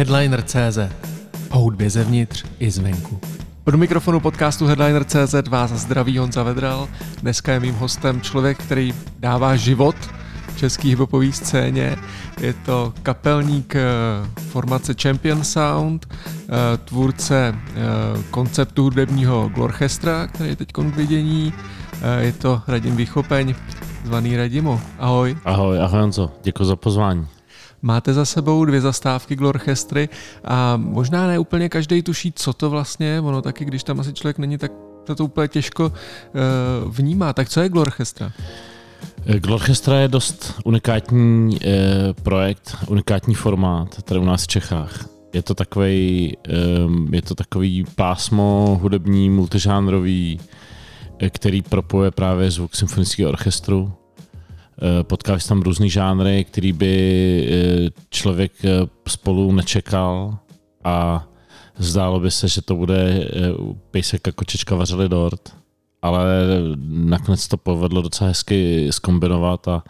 Headliner.cz O hudbě zevnitř i zvenku. Od mikrofonu podcastu Headliner.cz vás zdraví Honza Vedral. Dneska je mým hostem člověk, který dává život český hiphopové scéně. Je to kapelník eh, formace Champion Sound, eh, tvůrce eh, konceptu hudebního Glorchestra, který je teď k vidění. Je to Radim Vychopeň, zvaný Radimo. Ahoj. Ahoj, ahoj Honzo, děkuji za pozvání. Máte za sebou dvě zastávky Glorchestry a možná ne úplně každý tuší, co to vlastně je. Ono taky, když tam asi člověk není, tak to, to úplně těžko uh, vnímá. Tak co je Glorchestra? Eh, Glorchestra je dost unikátní eh, projekt, unikátní formát tady u nás v Čechách. Je to takový, eh, je to takový pásmo hudební, multižánrový, který propoje právě zvuk symfonického orchestru potkáš tam různý žánry, který by eh, člověk eh, spolu nečekal a zdálo by se, že to bude pejsek a kočička vařili dort, ale nakonec to povedlo docela hezky skombinovat a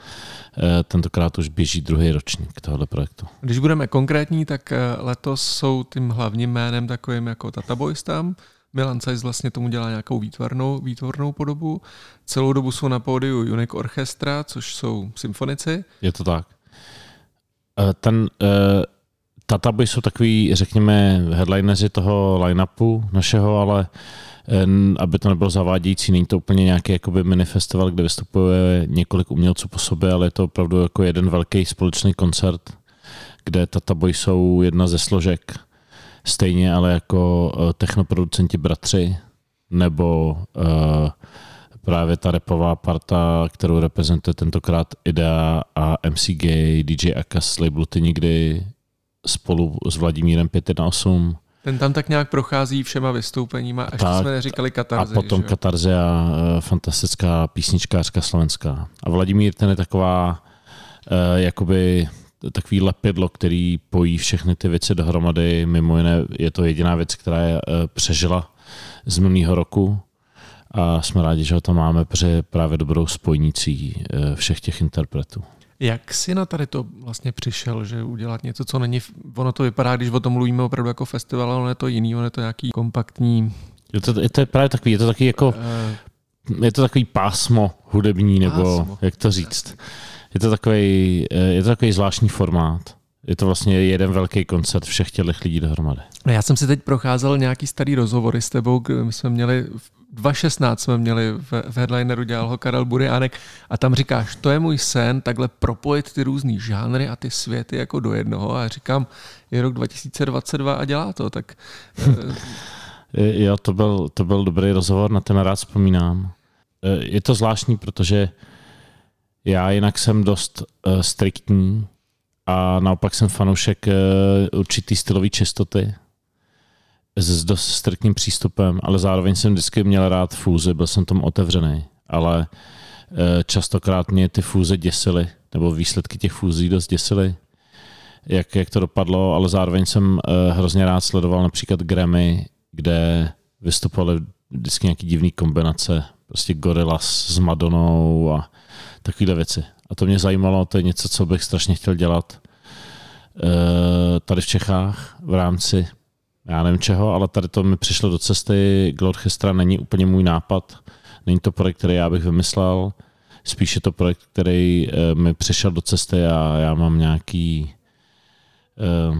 tentokrát už běží druhý ročník tohoto projektu. Když budeme konkrétní, tak letos jsou tím hlavním jménem takovým jako Tata Boys tam, Milan Sajs vlastně tomu dělá nějakou výtvarnou, výtvarnou podobu. Celou dobu jsou na pódiu Unique Orchestra, což jsou symfonici. Je to tak. Eh, ten, uh, Tataby jsou takový, řekněme, headlineři toho line-upu našeho, ale aby to nebylo zavádějící, není to úplně nějaký jakoby mini festival, kde vystupuje několik umělců po sobě, ale je to opravdu jako jeden velký společný koncert, kde Tataboy jsou jedna ze složek stejně ale jako eh, technoproducenti bratři, nebo uh, právě ta repová parta, kterou reprezentuje tentokrát Idea a MCG, DJ Akas labelu Ty nikdy spolu s Vladimírem 518. Ten tam tak nějak prochází všema vystoupeníma, až tak, jsme neříkali Katarze. A potom Katarze a uh, fantastická písničkářka slovenská. A Vladimír ten je taková jakoby takový lepidlo, který pojí všechny ty věci dohromady. Mimo jiné je to jediná věc, která je eh, přežila z minulého roku a jsme rádi, že ho tam máme, protože právě dobrou spojnicí eh, všech těch interpretů. Jak jsi na tady to vlastně přišel, že udělat něco, co není, ono to vypadá, když o tom mluvíme opravdu jako festival, ale ono je to jiný, ono je to nějaký kompaktní... Je to, je to právě takový, je to takový jako, uh, je to takový pásmo hudební, nebo pásmo. jak to říct. Je to takový, eh, je to takový zvláštní formát. Je to vlastně jeden velký koncert všech těch lidí dohromady. Já jsem si teď procházel nějaký starý rozhovory s tebou, my jsme měli v 2016 jsme měli v, v headlineru, dělal ho Karel Buriánek a tam říkáš, to je můj sen, takhle propojit ty různý žánry a ty světy jako do jednoho a říkám, je rok 2022 a dělá to, tak... jo, to byl, to byl dobrý rozhovor, na ten rád vzpomínám. Eh, je to zvláštní, protože já jinak jsem dost uh, striktní a naopak jsem fanoušek uh, určitý stylový čistoty s dost striktním přístupem, ale zároveň jsem vždycky měl rád fúzy, byl jsem tomu otevřený, ale uh, častokrát mě ty fúze děsily, nebo výsledky těch fúzí dost děsily, jak, jak to dopadlo, ale zároveň jsem uh, hrozně rád sledoval například Grammy, kde vystupovaly vždycky nějaký divný kombinace, prostě Gorillaz s Madonou a takovéhle věci. A to mě zajímalo, to je něco, co bych strašně chtěl dělat eh, tady v Čechách v rámci, já nevím čeho, ale tady to mi přišlo do cesty. Glorchestra není úplně můj nápad, není to projekt, který já bych vymyslel, spíš je to projekt, který eh, mi přišel do cesty a já mám nějaký uh,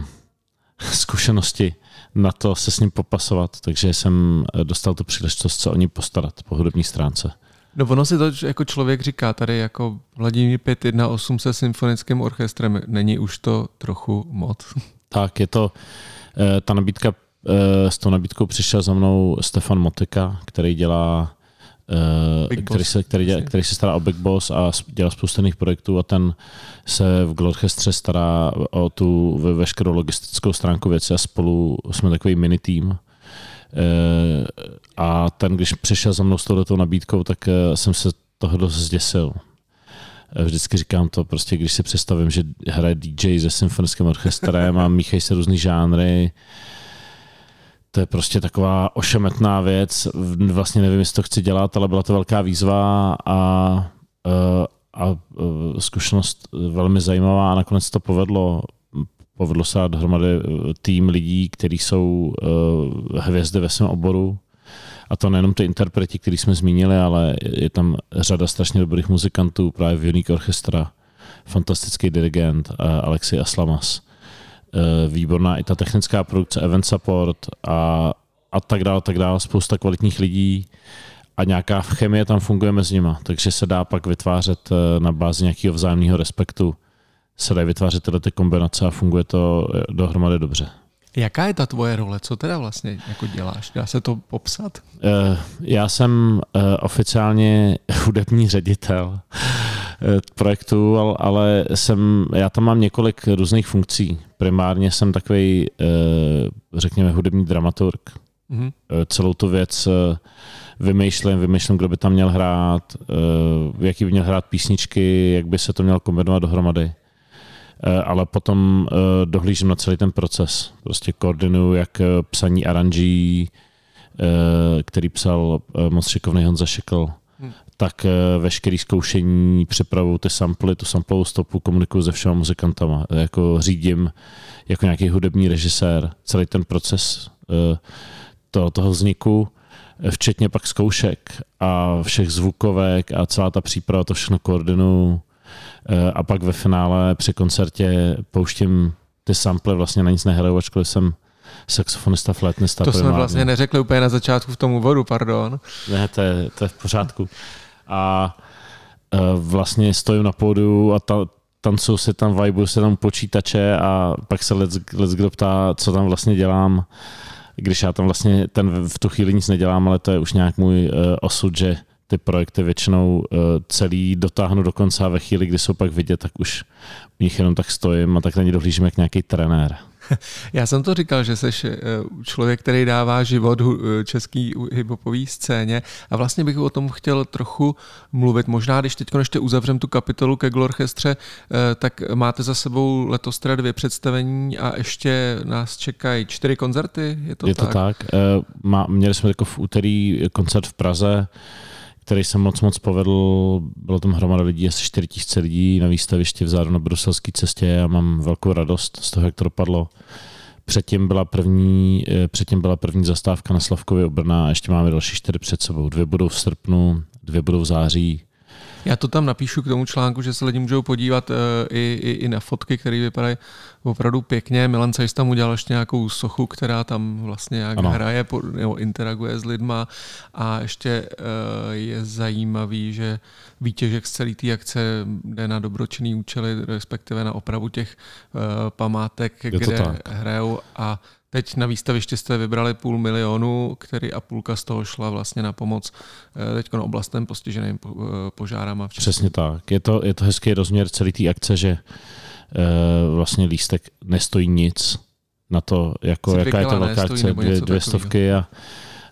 zkušenosti na to se s ním popasovat, takže jsem dostal tu příležitost se o ní postarat po hudební stránce. No ono si to jako člověk říká tady jako Vladimír 518 se symfonickým orchestrem, není už to trochu moc? Tak, je to, eh, ta nabídka, eh, s tou nabídkou přišel za mnou Stefan Motika, který dělá eh, který se, který, dělá, který se stará o Big Boss a dělá spoustu projektů a ten se v Glorchestře stará o tu veškerou logistickou stránku věci a spolu jsme takový mini tým a ten, když přišel za mnou s touto nabídkou, tak eh, jsem se toho dost zděsil. Eh, vždycky říkám to, prostě když si představím, že hraje DJ se symfonickým orchestrem a míchají se různý žánry, to je prostě taková ošemetná věc. Vlastně nevím, jestli to chci dělat, ale byla to velká výzva a, a, a zkušenost velmi zajímavá a nakonec to povedlo povedlo se dohromady tým lidí, kteří jsou hvězdy ve svém oboru. A to nejenom ty interpreti, který jsme zmínili, ale je tam řada strašně dobrých muzikantů, právě v Unique Orchestra, fantastický dirigent Alexi Aslamas. Výborná i ta technická produkce, event support a, a tak dále, tak dále, spousta kvalitních lidí a nějaká chemie tam funguje mezi nimi, takže se dá pak vytvářet eh, na bázi nějakého vzájemného respektu, se dají vytvářet tyhle ty kombinace a funguje to eh, dohromady dobře. Jaká je ta tvoje role? Co teda vlastně jako děláš? Dá se to popsat? Eh, já jsem oficiálně hudební ředitel projektu, ale jsem, já tam mám několik různých funkcí. Primárně jsem takový, řekněme, hudební dramaturg. Mm-hmm. Celou tu věc vymýšlím, vymýšlím, kdo by tam měl hrát, jaký by měl hrát písničky, jak by se to mělo kombinovat dohromady. Uh, ale potom uh, dohlížím na celý ten proces. Prostě koordinuju jak psaní aranží, který psal moc šikovný Honza Šekl, hmm. tak veškerý zkoušení, připravu ty samply, tu samplovou stopu, komunikuju se všema muzikantama. Jako řídím jako nějaký hudební režisér celý ten proces toho, toho vzniku včetně pak zkoušek a všech zvukovek a celá ta příprava, to všechno koordinuju a pak ve finále při koncertě pouštím ty sample, vlastně na nic nehraju, ačkoliv jsem saxofonista, flétnista. To jsme vlastně neřekli úplně na začátku v tom úvodu, pardon. Ne, to je, to je v pořádku. A e, vlastně stojím na pódiu a ta, tancuju si tam, vibu si tam počítače a pak se let's, let's kdo ptá, co tam vlastně dělám když já tam vlastně ten v tu chvíli nic nedělám, ale to je už nějak můj uh, osud, že ty projekty většinou uh, celý dotáhnu do konce a ve chvíli, kdy jsou pak vidět, tak už u nich jenom tak stojím a tak na ně dohlížím jak nějaký trenér. Já jsem to říkal, že jsi eh, člověk, který dává život eh, český hiphopové scéně a vlastně bych o tom chtěl trochu mluvit. Možná, když teď ještě uzavřem tu kapitolu ke Glorchestře, eh, tak máte za sebou letos teda dvě představení a ještě nás čekají čtyři koncerty, je to je tak? to tak. Měli jsme jako v úterý koncert v Praze, který se moc moc povedl. Bylo tam hromada lidí, asi 4000 lidí na výstavišti vzadu na bruselské cestě a mám velkou radost z toho, jak to dopadlo. Předtím byla první, eh, předtím byla první zastávka na Slavkově obrna a ještě máme další čtyři před sebou. Dvě budou v srpnu, dvě budou v září já to tam napíšu k tomu článku, že se lidi můžou podívat uh, i, i, i na fotky, které vypadají opravdu pěkně. Milan Cajs tam udělal ještě nějakou sochu, která tam vlastně jak ano. hraje nebo interaguje s lidma a ještě uh, je zajímavý, že výtěžek z celé té akce jde na dobročinný účely, respektive na opravu těch uh, památek, kde tak. hrajou a Teď na výstaviště jste vybrali půl milionu, který a půlka z toho šla vlastně na pomoc eh, teď na oblastem postiženým eh, požárama. V Přesně tak. Je to, je to hezký rozměr celé té akce, že uh, vlastně lístek nestojí nic na to, jako, jaká je to velká akce, dvě, dvě stovky a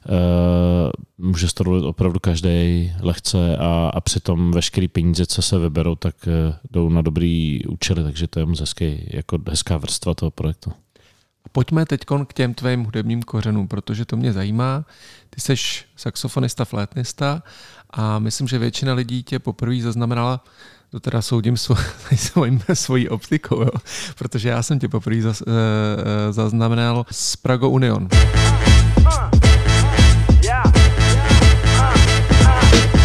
uh, může to dovolit opravdu každý lehce a, a přitom veškeré peníze, co se vyberou, tak uh, jdou na dobrý účely, takže to je moc hezký, jako hezká vrstva toho projektu. Pojďme teď k těm tvým hudebním kořenům, protože to mě zajímá. Ty jsi saxofonista, flétnista a myslím, že většina lidí tě poprvé zaznamenala to teda soudím svojím, svojí optikou, jo? protože já jsem tě poprvé zaz, uh, zaznamenal s Prago Union.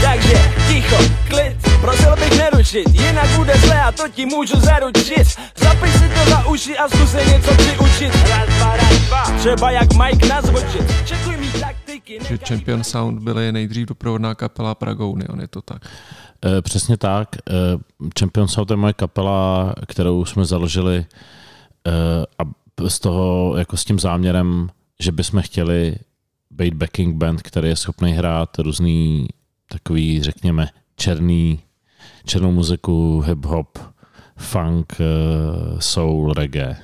Takže ticho, klid, prosil bych nerušit, jinak bude zle a to ti můžu zaručit. Zapiš si to za uši a zkus se něco přiučit. Raz, dva, raz, dva. Třeba jak Mike nazvočit. Čekuj mý taktiky. Že Champion Sound byly nejdřív doprovodná kapela Prago Union, je to tak? E, přesně tak. E, Champion Sound je moje kapela, kterou jsme založili e, a z toho, jako s tím záměrem, že bychom chtěli být backing band, který je schopný hrát různý takový, řekněme, černý, černou muziku, hip-hop, funk, eh, soul, reggae.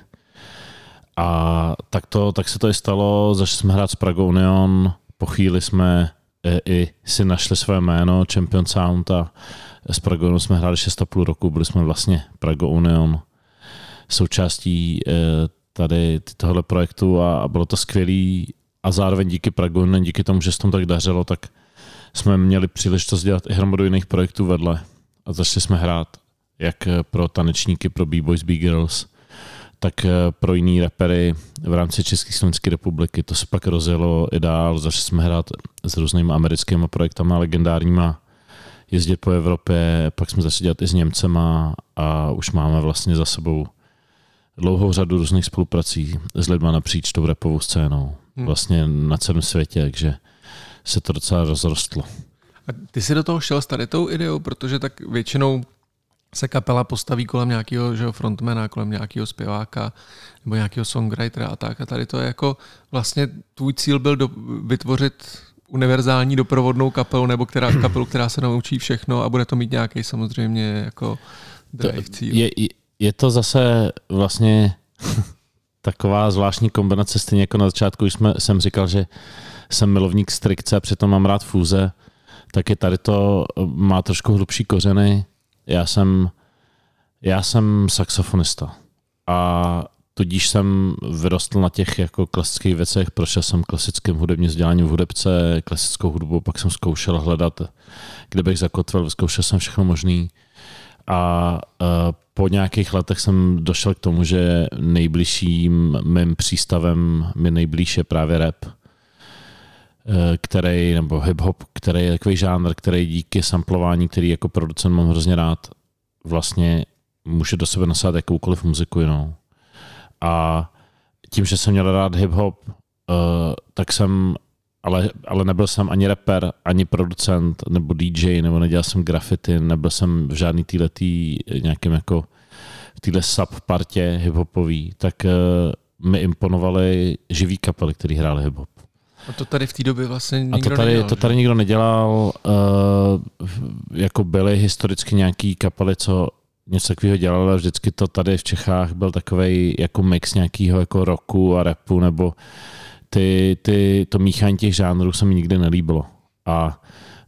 A tak, to, tak se to i stalo, začali jsme hrát s Prago Union, po chvíli jsme eh, i si našli své jméno, Champion Sound a s Prago Union jsme hráli 6,5 roku, byli jsme vlastně Prago Union součástí eh, tady tohle projektu a, bylo to skvělý. A zároveň díky Prago Union, díky tomu, že se tom tak dařilo, tak jsme měli příležitost dělat i hromadu jiných projektů vedle a začali jsme hrát jak pro tanečníky, pro B-Boys, B-Girls, tak eh, pro jiný repery v rámci České slovenské republiky to se pak rozjelo i dál. Začali jsme hrát s různými americkými projektami legendárníma, jezdit po Evropě, pak jsme začali dělat i s Němcema a už máme vlastně za sebou dlouhou řadu různých spoluprací s lidmi napříč tou repovou scénou. Hmm. Vlastně na celém světě, takže se to docela rozrostlo. A ty jsi do toho šel s tady tou ideou, protože tak většinou se kapela postaví kolem nějakého že frontmana, kolem nějakého zpěváka nebo nějakého songwritera a tak. A tady to je jako vlastně tvůj cíl byl do, vytvořit univerzální doprovodnou kapelu nebo která, kapelu, která se naučí všechno a bude to mít nějaký samozřejmě jako drive cíl. Je, je to zase vlastně taková zvláštní kombinace, stejně jako na začátku, když jsme, jsem říkal, že jsem milovník strikce a přitom mám rád fůze, tak je tady to, má trošku hlubší kořeny. Já jsem, já jsem saxofonista. A tudíž jsem vyrostl na těch jako klasických věcech, prošel jsem klasickým hudebním vzděláním v hudebce, klasickou hudbu, pak jsem zkoušel hledat, kde bych zakotvil, zkoušel jsem všechno možný. A uh, po nějakých letech jsem došel k tomu, že nejbližším mým přístavem mi nejblíž je právě rap, který, nebo hip-hop, který je takový žánr, který díky samplování, který jako producent mám hrozně rád, vlastně může do sebe nasát jakoukoliv muziku jinou. A tím, že jsem měl rád hip-hop, uh, tak jsem ale, ale nebyl jsem ani rapper, ani producent, nebo DJ, nebo nedělal jsem graffiti, nebyl jsem v žádný týhletý nějakým jako v téhle subpartě hiphopový, tak mi imponovaly živý kapely, který hráli hiphop. A to tady v té době vlastně nikdo A to tady, nedělal, to tady nikdo nedělal. Uh, jako byly historicky nějaký kapely, co něco takového dělali, ale vždycky to tady v Čechách byl takový jako mix nějakého jako rocku a rapu, nebo ty, ty, to míchání těch žánrů se mi nikdy nelíbilo. A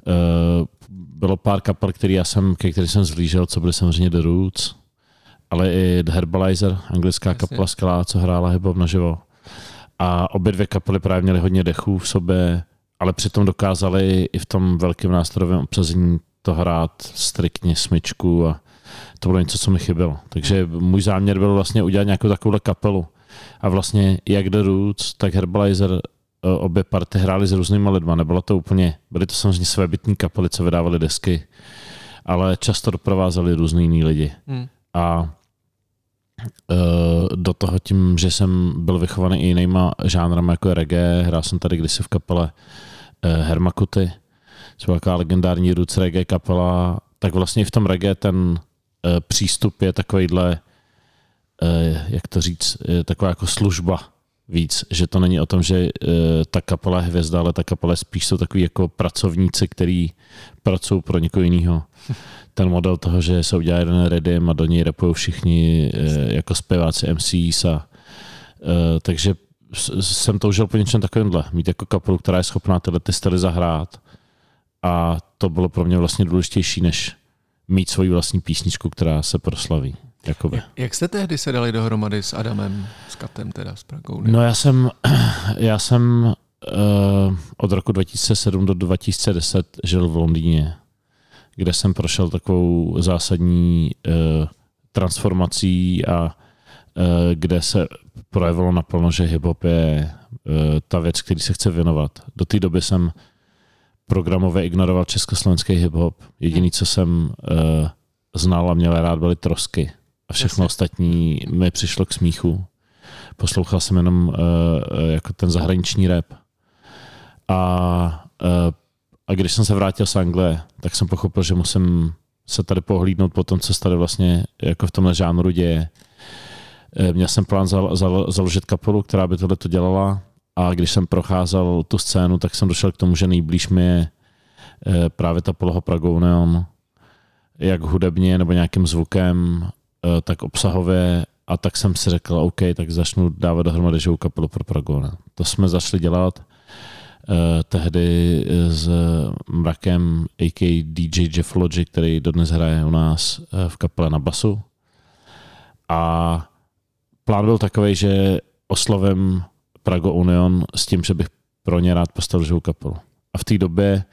uh, bylo pár kapel, který já jsem, ke kterým jsem zlížel, co byly samozřejmě The Roots, ale i The Herbalizer, anglická Jasně. kapela skvělá, co hrála hip naživo. A obě dvě kapely právě měly hodně dechů v sobě, ale přitom dokázali i v tom velkém nástrojovém obsazení to hrát striktně smyčku a to bylo něco, co mi chybělo. Takže můj záměr byl vlastně udělat nějakou takovou kapelu. A vlastně jak The Roots, tak Herbalizer e, obě party hrály s různýma lidma. Nebylo to úplně, byly to samozřejmě své bytní kapely, co vydávali desky, ale často doprovázeli různý jiný lidi. Hmm. A do toho tím, že jsem byl vychovaný i jinýma žánrama, jako je reggae, hrál jsem tady kdysi v kapele e, Hermakuty, co taková legendární roots reggae kapela, tak vlastně v tom reggae ten přístup je takovýhle Eh, jak to říct, taková jako služba víc, že to není o tom, že eh, ta kapela je hvězda, ale ta kapela spíš jsou takový jako pracovníci, který pracují pro někoho jiného. Ten model toho, že se udělá jeden redim a do něj repují všichni eh, jako zpěváci MCs a takže jsem toužil po něčem takovémhle. Mít jako kapelu, která je schopná tyhle ty styly zahrát a to bylo pro mě vlastně důležitější, než mít svoji vlastní písničku, která se proslaví. Jakoby. Jak jste tehdy se dali dohromady s Adamem, s Katem teda, s Pragou? No já jsem, já jsem uh, od roku 2007 do 2010 žil v Londýně, kde jsem prošel takovou zásadní uh, transformací a uh, kde se projevilo naplno, že hip-hop je uh, ta věc, který se chce věnovat. Do té doby jsem programově ignoroval československý hip-hop. Jediný, co jsem uh, znal a měl rád, byly trosky a všechno Jasně. ostatní mi přišlo k smíchu. Poslouchal jsem jenom uh, jako ten zahraniční rap. A, uh, a když jsem se vrátil z Anglie, tak jsem pochopil, že musím se tady pohlídnout po tom, co se tady vlastně jako v tomhle žánru děje. Měl jsem plán zal, zal, založit kapelu, která by tohle to dělala a když jsem procházel tu scénu, tak jsem došel k tomu, že nejblíž mi je právě ta poloha Pragou Neon, jak hudebně nebo nějakým zvukem tak obsahově a tak jsem si řekl, OK, tak začnu dávat dohromady živou kapelu pro Pragona. To jsme začali dělat uh, tehdy s Mrakem, a.k. DJ Jeff Logic, který dodnes hraje u nás v kapele na basu. A plán byl takový, že oslovím Prago Union s tím, že bych pro ně rád postavil živou kapelu. A v té době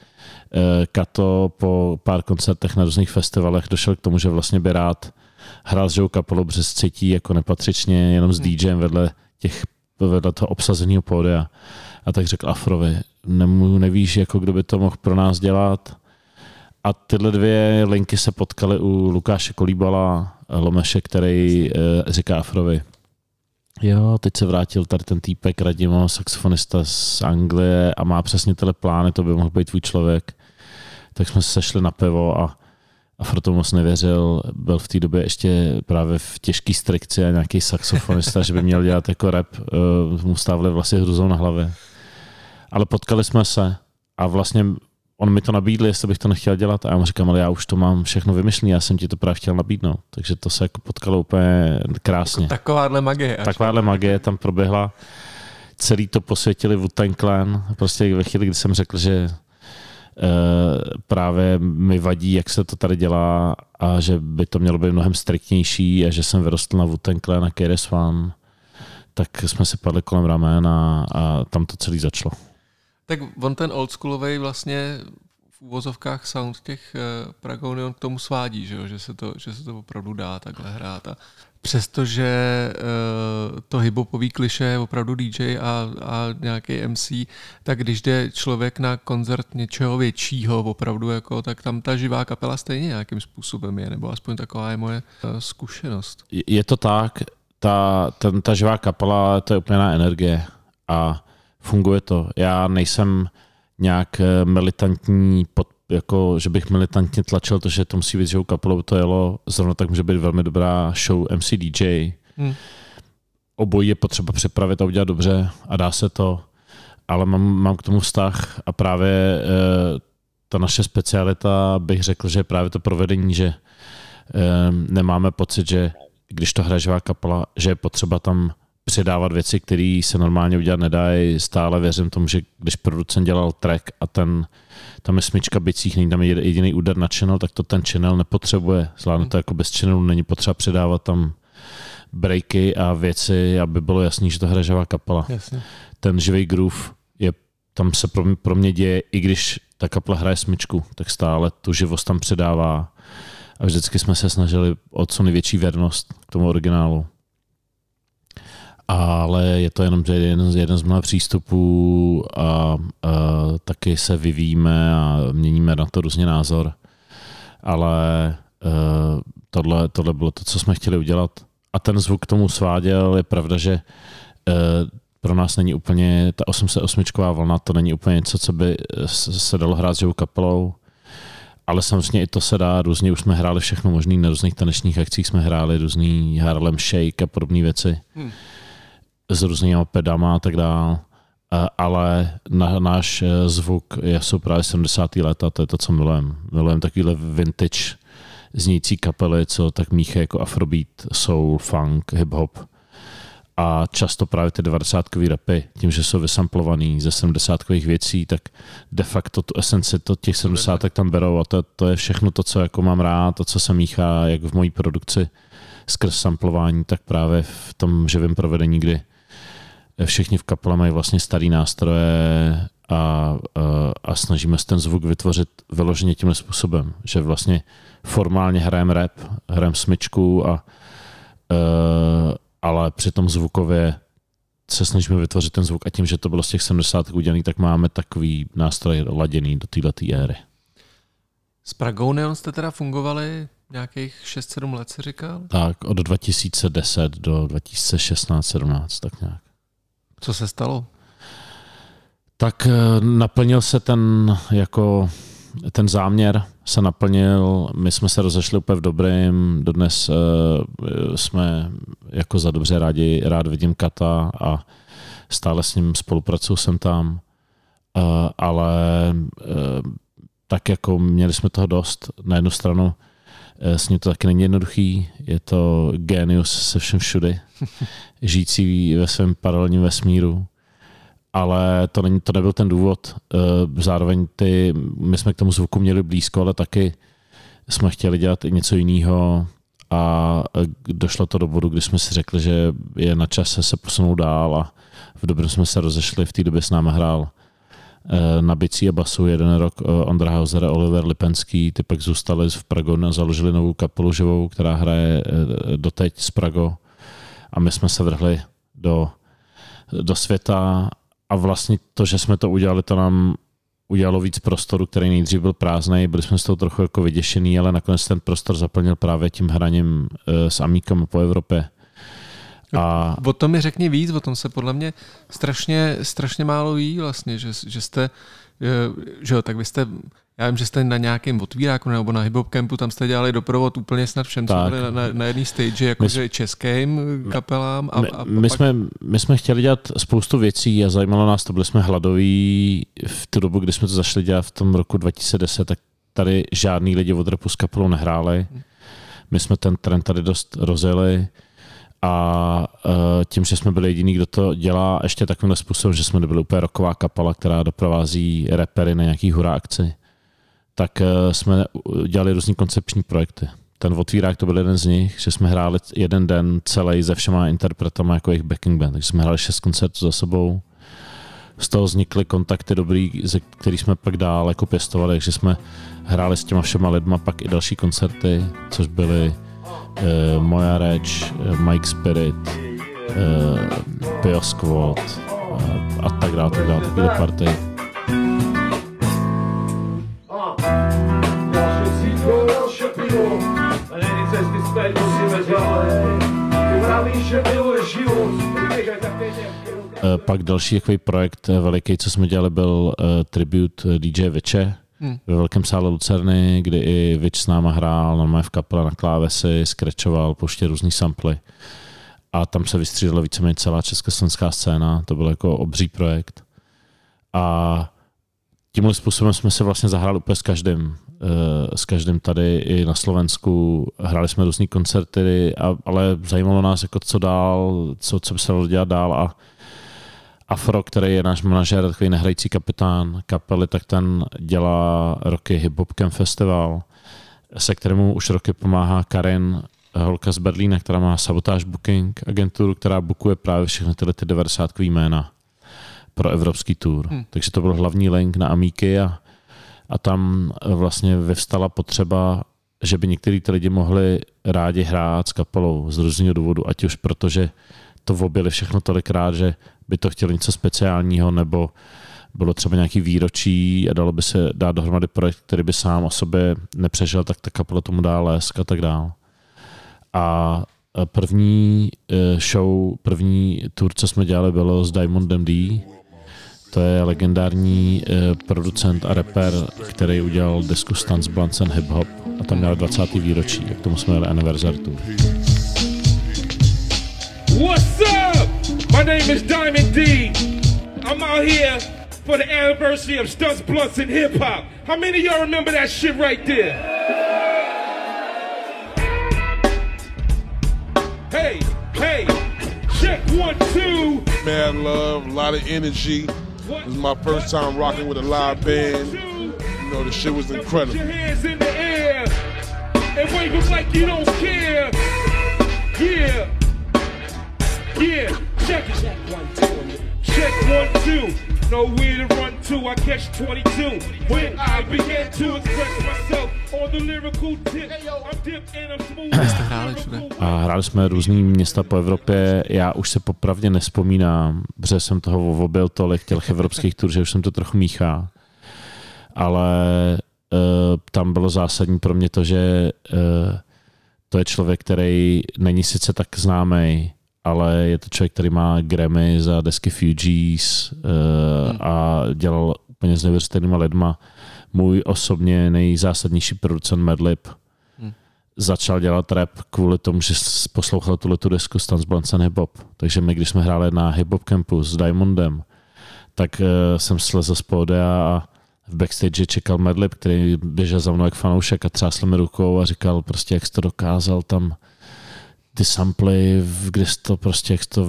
Kato po pár koncertech na různých festivalech došel k tomu, že vlastně by rád hrál s Joe kapelou, přes cítí jako nepatřičně, jenom s hmm. DJem vedle těch vedle toho obsazeného pódia. A tak řekl Afrovi, nemů, nevíš, jako kdo by to mohl pro nás dělat. A tyhle dvě linky se potkaly u Lukáše Kolíbala, Lomeše, který e, říká Afrovi, Jo, teď se vrátil tady ten týpek Radimo, saxofonista z Anglie a má přesně tyhle plány, to by mohl být tvůj člověk. Tak jsme se sešli na pivo a, a Froto moc nevěřil. Byl v té době ještě právě v těžké strikci a nějaký saxofonista, že by měl dělat jako rap. Uh, mu stávali vlastně hruzou na hlavě. Ale potkali jsme se a vlastně on mi to nabídl, jestli bych to nechtěl dělat a já mu říkám, ale já už to mám všechno vymyšlené, já jsem ti to právě chtěl nabídnout. Takže to se jako potkalo úplně krásně. Jako takováhle magie. Takováhle magie tam proběhla. Celý to posvětili wu Clan. Prostě ve chvíli, kdy jsem řekl, že právě mi vadí, jak se to tady dělá a že by to mělo být mnohem striktnější a že jsem vyrostl na wu Clan a KRS One, tak jsme se padli kolem ramen a, a tam to celý začalo. Tak on ten oldschoolový vlastně v úvozovkách sound těch uh, Pragonion k tomu svádí, že, jo? Že, se to, že se to opravdu dá takhle hrát. A přestože uh, to hibopový kliše je opravdu DJ a, a nějaký MC, tak když jde člověk na koncert něčeho většího opravdu, jako, tak tam ta živá kapela stejně nějakým způsobem je, nebo aspoň taková je moje uh, zkušenost. Je to tak, ta, ten, ta živá kapela, to je úplná energie a funguje to. Já nejsem nějak eh, militantní, pod, jako, že bych militantně tlačil to, že to musí být show kapelou, to jelo. Zrovna tak může být velmi dobrá show MC DJ. Hmm. Obojí je potřeba připravit a udělat dobře a dá se to. Ale mám, mám k tomu vztah a právě e, ta naše specialita bych řekl, že je právě to provedení, že e, nemáme pocit, že když to hraje živá kapela, že je potřeba tam přidávat věci, které se normálně udělat nedají. Stále věřím tomu, že když producent dělal track a ten, tam je smyčka bicích, není tam jediný úder na channel, tak to ten channel nepotřebuje. Zvládnu to jako bez channelu, není potřeba přidávat tam breaky a věci, aby bylo jasný, že to hraje živá kapela. Jasně. Ten živý groove je, tam se pro mě, pro mě děje, i když ta kapela hraje smyčku, tak stále tu živost tam předává. A vždycky jsme se snažili o co největší věrnost k tomu originálu ale je to jenom jeden, jeden z mnoha přístupů a, a taky se vyvíjíme a měníme na to různě názor. Ale uh, tohle, tohle bylo to, co jsme chtěli udělat. A ten zvuk k tomu sváděl. Je pravda, že uh, pro nás není úplně, ta 808 vlna, to není úplně něco, co by se dalo hrát živou kapelou, ale samozřejmě i to se dá, různě už jsme hráli všechno možný, na různých tanečních akcích jsme hráli různý Harlem Shake a podobné věci. Hmm s různými pedama a tak dále. Ale na, náš eh, zvuk je, jsou právě 70. léta, to je to, co milujeme. Milujeme takovýhle vintage znějící kapely, co tak míchají jako afrobeat, soul, funk, hip-hop. A často právě ty 90 rapy, tím, že jsou vysamplovaný ze 70 věcí, tak de facto tu esenci to těch 70 tam berou a to, to je všechno to, co jako mám rád, to, co se míchá jak v mojí produkci skrz samplování, tak právě v tom živém provedení, kdy všichni v kapele mají vlastně starý nástroje a, a, a snažíme se ten zvuk vytvořit vyloženě tímhle způsobem, že vlastně formálně hrajeme rap, hrajeme smyčku, a, a, ale přitom zvukově se snažíme vytvořit ten zvuk a tím, že to bylo z těch 70. udělaný, tak máme takový nástroj laděný do této éry. S Pragou Neon jste teda fungovali nějakých 6-7 let, si říkal? Tak, od 2010 do 2016-17, tak nějak. Co se stalo? Tak eh, naplnil se ten jako ten záměr se naplnil, my jsme se rozešli úplně v dobrým, dodnes uh, jsme jako za dobře rádi, rád vidím Kata a stále s ním spolupracuju jsem tam, uh, ale uh, tak jako měli jsme toho dost. Na jednu stranu s ním to taky není jednoduchý, je to genius se všem všudy, žijící ve svém paralelním vesmíru, ale to, není, to nebyl ten důvod. Eh, zároveň ty, my jsme k tomu zvuku měli blízko, ale taky jsme chtěli dělat i něco jiného. A došlo to do bodu, kdy jsme si řekli, že je na čase se posunout dál a v dobrém jsme se rozešli, v té době s námi hrál na bicí a basu jeden rok Ondra Hauser a Oliver Lipenský, ty pak zůstali v Pragu a založili novou kapelu živou, která hraje doteď z Prago a my jsme se vrhli do, do světa a vlastně to, že jsme to udělali, to nám udělalo víc prostoru, který nejdřív byl prázdný, byli jsme z toho trochu jako vyděšený, ale nakonec ten prostor zaplnil právě tím hraním s Amíkem po Evropě. A... O tom mi řekni víc, o tom se podle mě strašně, strašně málo ví vlastně, že, že jste, že jo, tak vy jste, já vím, že jste na nějakém otvíráku nebo na hip campu, tam jste dělali doprovod úplně snad všem, co byli na, na, na jedné stage, jakože my, českým kapelám. A, my, a, a my, pak... jsme, my jsme chtěli dělat spoustu věcí a zajímalo nás to, byli jsme hladoví v tu dobu, kdy jsme to zašli dělat v tom roku 2010, tak tady žádný lidi od repu s kapelou nehráli. My jsme ten trend tady dost rozjeli a uh, tím, že jsme byli jediní, kdo to dělá ještě takovým způsobem, že jsme nebyli úplně roková kapela, která doprovází repery na nějaký hurá akci, tak uh, jsme dělali různý koncepční projekty. Ten otvírák to byl jeden z nich, že jsme hráli jeden den celý se všema interpretama jako jejich backing band. Takže jsme hráli šest koncertů za sebou. Z toho vznikly kontakty dobrý, ze který jsme pak dál jako pěstovali, takže jsme hráli s těma všema lidma pak i další koncerty, což byly uh, Moja Reč, uh, Mike Spirit, uh, Pio Squad a tak dále, tak dále, takové party. Pak další takový projekt veliký, co jsme dělali, byl uh, tribute DJ Veče, hmm. ve velkém sále Lucerny, kdy i Vič s náma hrál, normálně v kapele na klávesy, skrečoval, pouště různý samply. A tam se vystřídala víceméně celá československá scéna, to byl jako obří projekt. A tímhle způsobem jsme se vlastně zahráli úplně s každým. Eh, s každým tady i na Slovensku. Hráli jsme různé koncerty, ale zajímalo nás, jako co dál, co, co by se dalo dělat dál a Afro, který je náš manažer, takový nehrající kapitán kapely, tak ten dělá roky Hip Hop Camp Festival, se kterému už roky pomáhá Karin, holka z Berlína, která má Sabotage Booking, agenturu, která bukuje právě všechny tyhle ty 90 jména pro evropský tour. Hmm. Takže to byl hlavní link na Amíky a, a tam vlastně vyvstala potřeba, že by některý ty lidi mohli rádi hrát s kapelou z různého důvodu, ať už protože to objeli všechno tolikrát, že by to chtěli něco speciálního, nebo bylo třeba nějaký výročí a dalo by se dát dohromady projekt, který by sám o sobě nepřežil, tak ta kapela tomu dá lesk a tak dál. A první eh, show, první tour, co jsme dělali, bylo s Diamondem D. To je legendární eh, producent a rapper, který udělal desku Stance Blunts and Hip Hop a tam měl 20. výročí, jak tomu jsme měli anniversary tour. What's up? My name is Diamond D. I'm out here for the anniversary of Stunts, Blunts, and Hip Hop. How many of y'all remember that shit right there? Hey, hey, check one, two. Mad love, a lot of energy. This is my first time rocking with a live band. You know, the shit was incredible. Put your hands in the air and wave like you don't care. Yeah. Yeah, check it. Check one, two. Check one, two. Nowhere to run to, I catch 22. When I begin to express myself on the lyrical tip, I'm dip and I'm smooth. A hráli jsme různý města po Evropě. Já už se popravdě nespomínám, protože jsem toho obil tolik těch evropských tur, že už jsem to trochu míchá. Ale uh, tam bylo zásadní pro mě to, že uh, to je člověk, který není sice tak známý, ale je to člověk, který má Grammy za desky Fugees uh, hmm. a dělal úplně s neuvěřitelnýma lidma. Můj osobně nejzásadnější producent Madlib hmm. začal dělat rap kvůli tomu, že poslouchal tuhle tu desku Stans Blanson Hip Hop. Takže my, když jsme hráli na Hip Hop Campu s Diamondem, tak uh, jsem slezl z pódia a v backstage čekal Madlib, který běžel za mnou jak fanoušek a třásl mi rukou a říkal prostě, jak jsi to dokázal tam ty samply, kde jsi to prostě, jak jsi to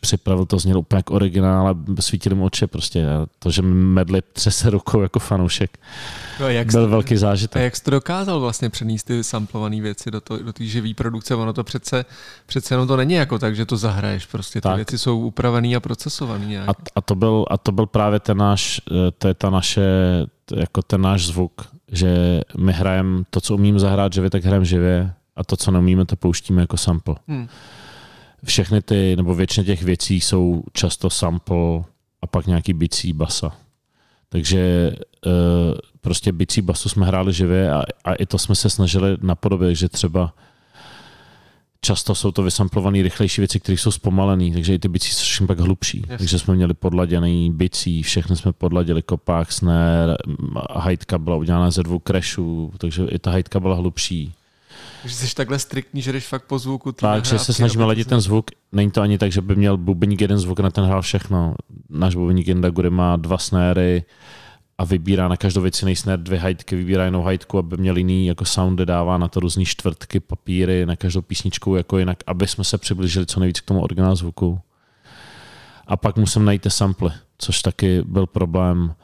připravil, to znělo úplně jak originál a svítili mu oči prostě. A to, že medli třese rukou jako fanoušek, no, jak byl jsi, velký zážitek. A jak jsi to dokázal vlastně přenést ty samplované věci do, to, do té živé produkce? Ono to přece, přece jenom to není jako tak, že to zahraješ. Prostě ty tak. věci jsou upravené a procesované. A, a, to byl, a to byl právě ten náš, eh, to je ta naše, jako ten náš zvuk, že my hrajeme to, co umím zahrát živě, tak hrajeme živě a to, co neumíme, to pouštíme jako sample. Hmm. Všechny ty, nebo většině těch věcí jsou často sample a pak nějaký bicí basa. Takže uh, prostě bicí basu jsme hráli živě a, a i to jsme se snažili napodobit, že třeba často jsou to vysamplované rychlejší věci, které jsou zpomalené, takže i ty bicí jsou všechny pak hlubší. Yes. Takže jsme měli podladěný bicí, všechny jsme podladili kopák, snare, hajtka byla udělána ze dvou crashů, takže i ta hajtka byla hlubší. Takže jsi takhle striktní, že jdeš fakt po zvuku. Takže se snažíme ladit ten zvuk. Není to ani tak, že by měl bubeník jeden zvuk na ten hrál všechno. Náš bubeník Indaguri má dva snéry a vybírá na každou věc jiný snare dvě hajtky, vybírá jinou hajtku, aby měl jiný jako soundy, dává na to různé čtvrtky, papíry, na každou písničku jako jinak, aby jsme se přiblížili co nejvíc k tomu originál zvuku. A pak musím najít ty samply, což taky byl problém